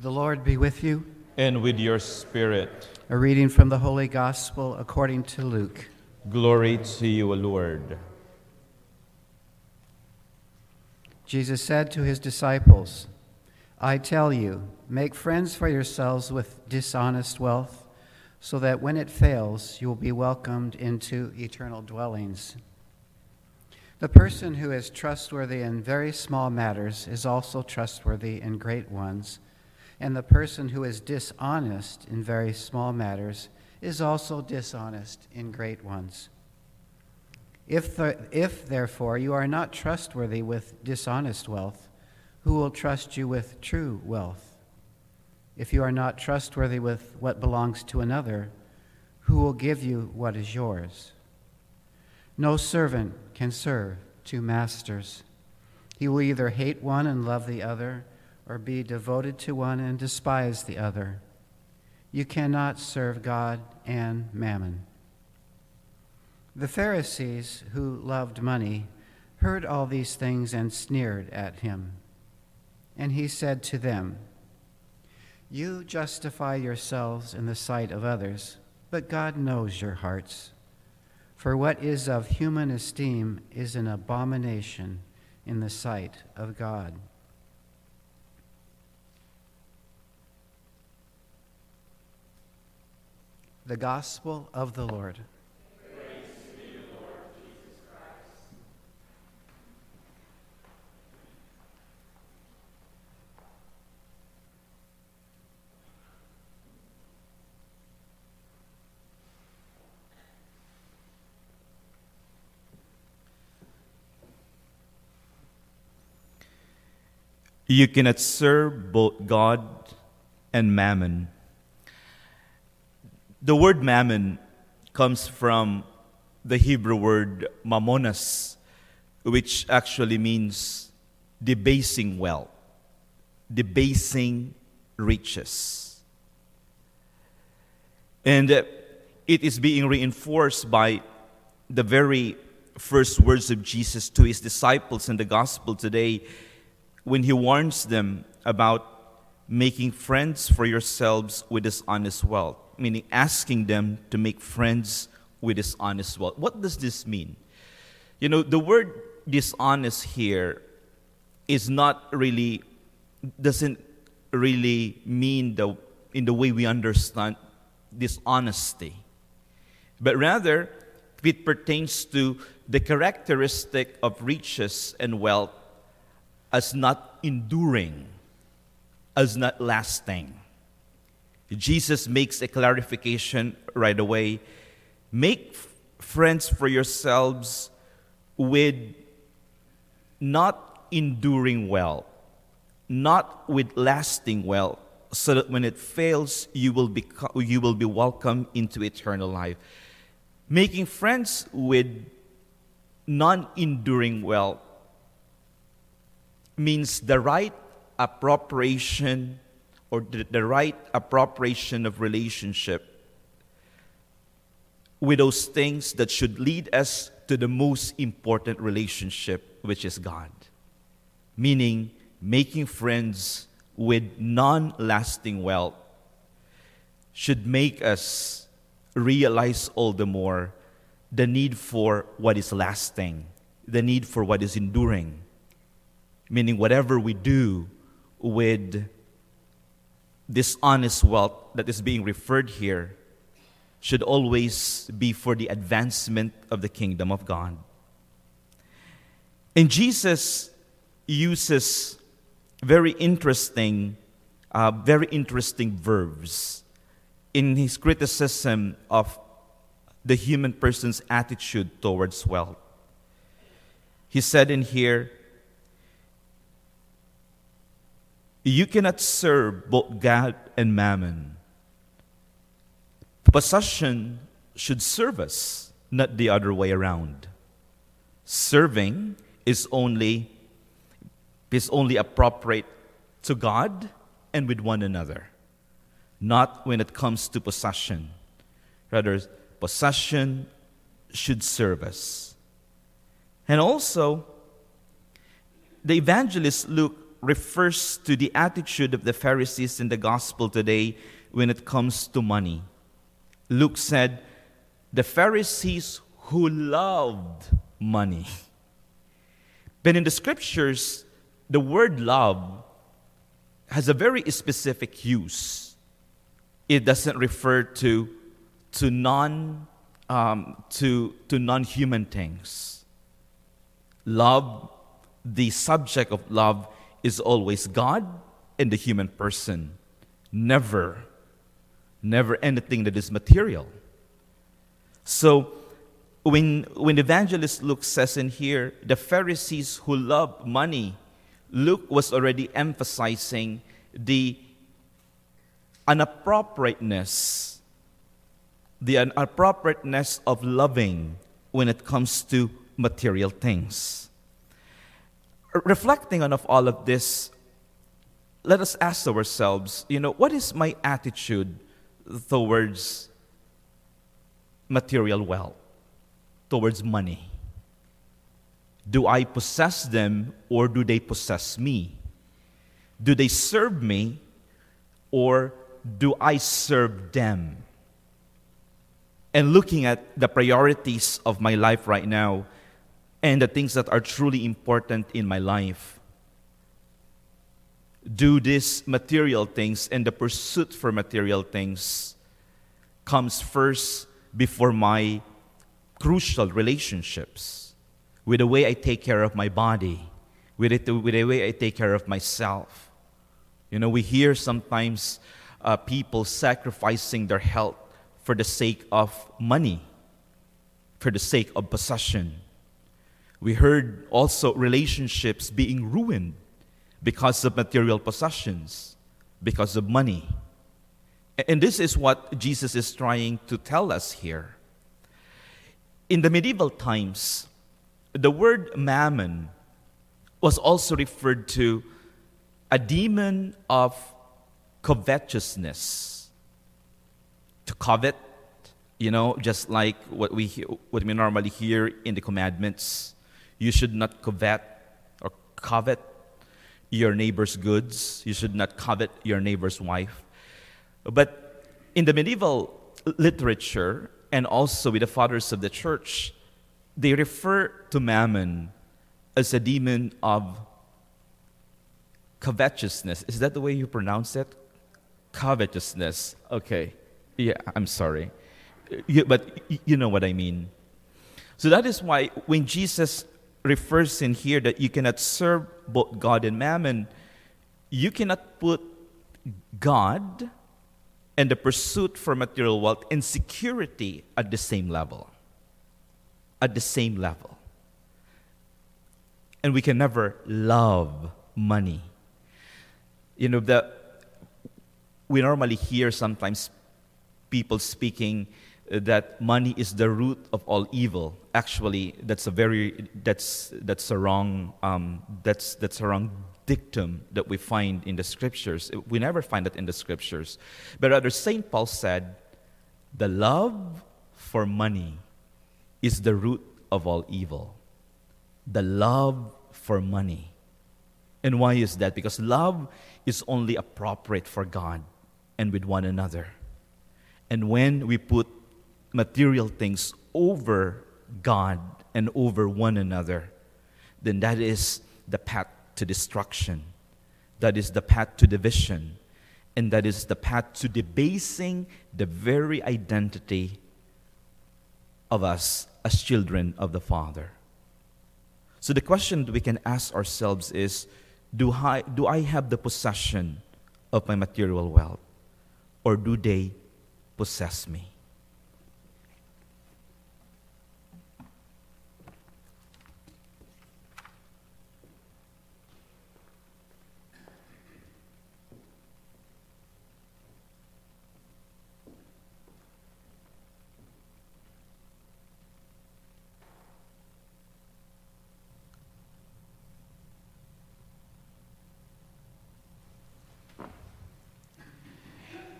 The Lord be with you. And with your spirit. A reading from the Holy Gospel according to Luke. Glory to you, Lord. Jesus said to his disciples, I tell you, make friends for yourselves with dishonest wealth, so that when it fails, you will be welcomed into eternal dwellings. The person who is trustworthy in very small matters is also trustworthy in great ones, and the person who is dishonest in very small matters is also dishonest in great ones. If, the, if therefore you are not trustworthy with dishonest wealth, who will trust you with true wealth? If you are not trustworthy with what belongs to another, who will give you what is yours? No servant can serve two masters. He will either hate one and love the other, or be devoted to one and despise the other. You cannot serve God and mammon. The Pharisees, who loved money, heard all these things and sneered at him. And he said to them, You justify yourselves in the sight of others, but God knows your hearts. For what is of human esteem is an abomination in the sight of God. The Gospel of the Lord. You cannot serve both God and mammon. The word mammon comes from the Hebrew word mammonas, which actually means debasing wealth, debasing riches. And uh, it is being reinforced by the very first words of Jesus to his disciples in the gospel today when he warns them about making friends for yourselves with dishonest wealth, meaning asking them to make friends with dishonest wealth. What does this mean? You know, the word dishonest here is not really, doesn't really mean the, in the way we understand dishonesty, but rather it pertains to the characteristic of riches and wealth as not enduring, as not lasting. Jesus makes a clarification right away. Make friends for yourselves with not enduring well, not with lasting well, so that when it fails, you will be, you will be welcomed into eternal life. Making friends with non enduring well means the right appropriation or the, right appropriation of relationship with those things that should lead us to the most important relationship, which is God. Meaning, making friends with non lasting wealth should make us realize all the more the need for what is lasting, the need for what is enduring meaning whatever we do with dishonest wealth that is being referred here should always be for the advancement of the kingdom of God. And Jesus uses very interesting, uh, very interesting verbs in his criticism of the human person's attitude towards wealth. He said in here, You cannot serve both God and mammon. Possession should serve us, not the other way around. Serving is only is only appropriate to God and with one another, not when it comes to possession. Rather, possession should serve us. And also, the evangelist Luke refers to the attitude of the Pharisees in the gospel today when it comes to money. Luke said, the Pharisees who loved money. But in the scriptures, the word love has a very specific use. It doesn't refer to, to non um, to, to non-human things. Love, the subject of love is always God and the human person. Never, never anything that is material. So when, when evangelist Luke says in here, the Pharisees who love money, Luke was already emphasizing the inappropriateness, the inappropriateness of loving when it comes to material things. Reflecting on of all of this, let us ask ourselves, you know, what is my attitude towards material wealth? towards money? Do I possess them or do they possess me? Do they serve me or do I serve them? And looking at the priorities of my life right now and the things that are truly important in my life, do these material things and the pursuit for material things comes first before my crucial relationships, with the way I take care of my body, with, it, with the way I take care of myself. You know, we hear sometimes uh, people sacrificing their health for the sake of money, for the sake of possession. We heard also relationships being ruined because of material possessions, because of money. And this is what Jesus is trying to tell us here in the medieval times, the word mammon was also referred to a demon of covetousness. To covet, you know, just like what we, what we normally hear in the commandments. You should not covet or covet your neighbor's goods. You should not covet your neighbor's wife. But in the medieval literature, and also with the fathers of the church, they refer to mammon as a demon of covetousness. Is that the way you pronounce it? Covetousness. Okay. Yeah, I'm sorry. You, but you know what I mean. So that is why when Jesus refers in here that you cannot serve both God and mammon, you cannot put God and the pursuit for material wealth and security at the same level. At the same level. And we can never love money. You know, the, we normally hear sometimes people speaking that money is the root of all evil. Actually, that's a very that's that's a wrong um, that's that's a wrong dictum that we find in the scriptures. We never find that in the scriptures. But rather, St. Paul said, the love for money is the root of all evil. The love for money. And why is that? Because love is only appropriate for God and with one another. And when we put material things over God and over one another, then that is the path to destruction. That is the path to division. And that is the path to debasing the very identity of us as children of the Father. So the question we can ask ourselves is do I, do I have the possession of my material wealth? Or do they possess me?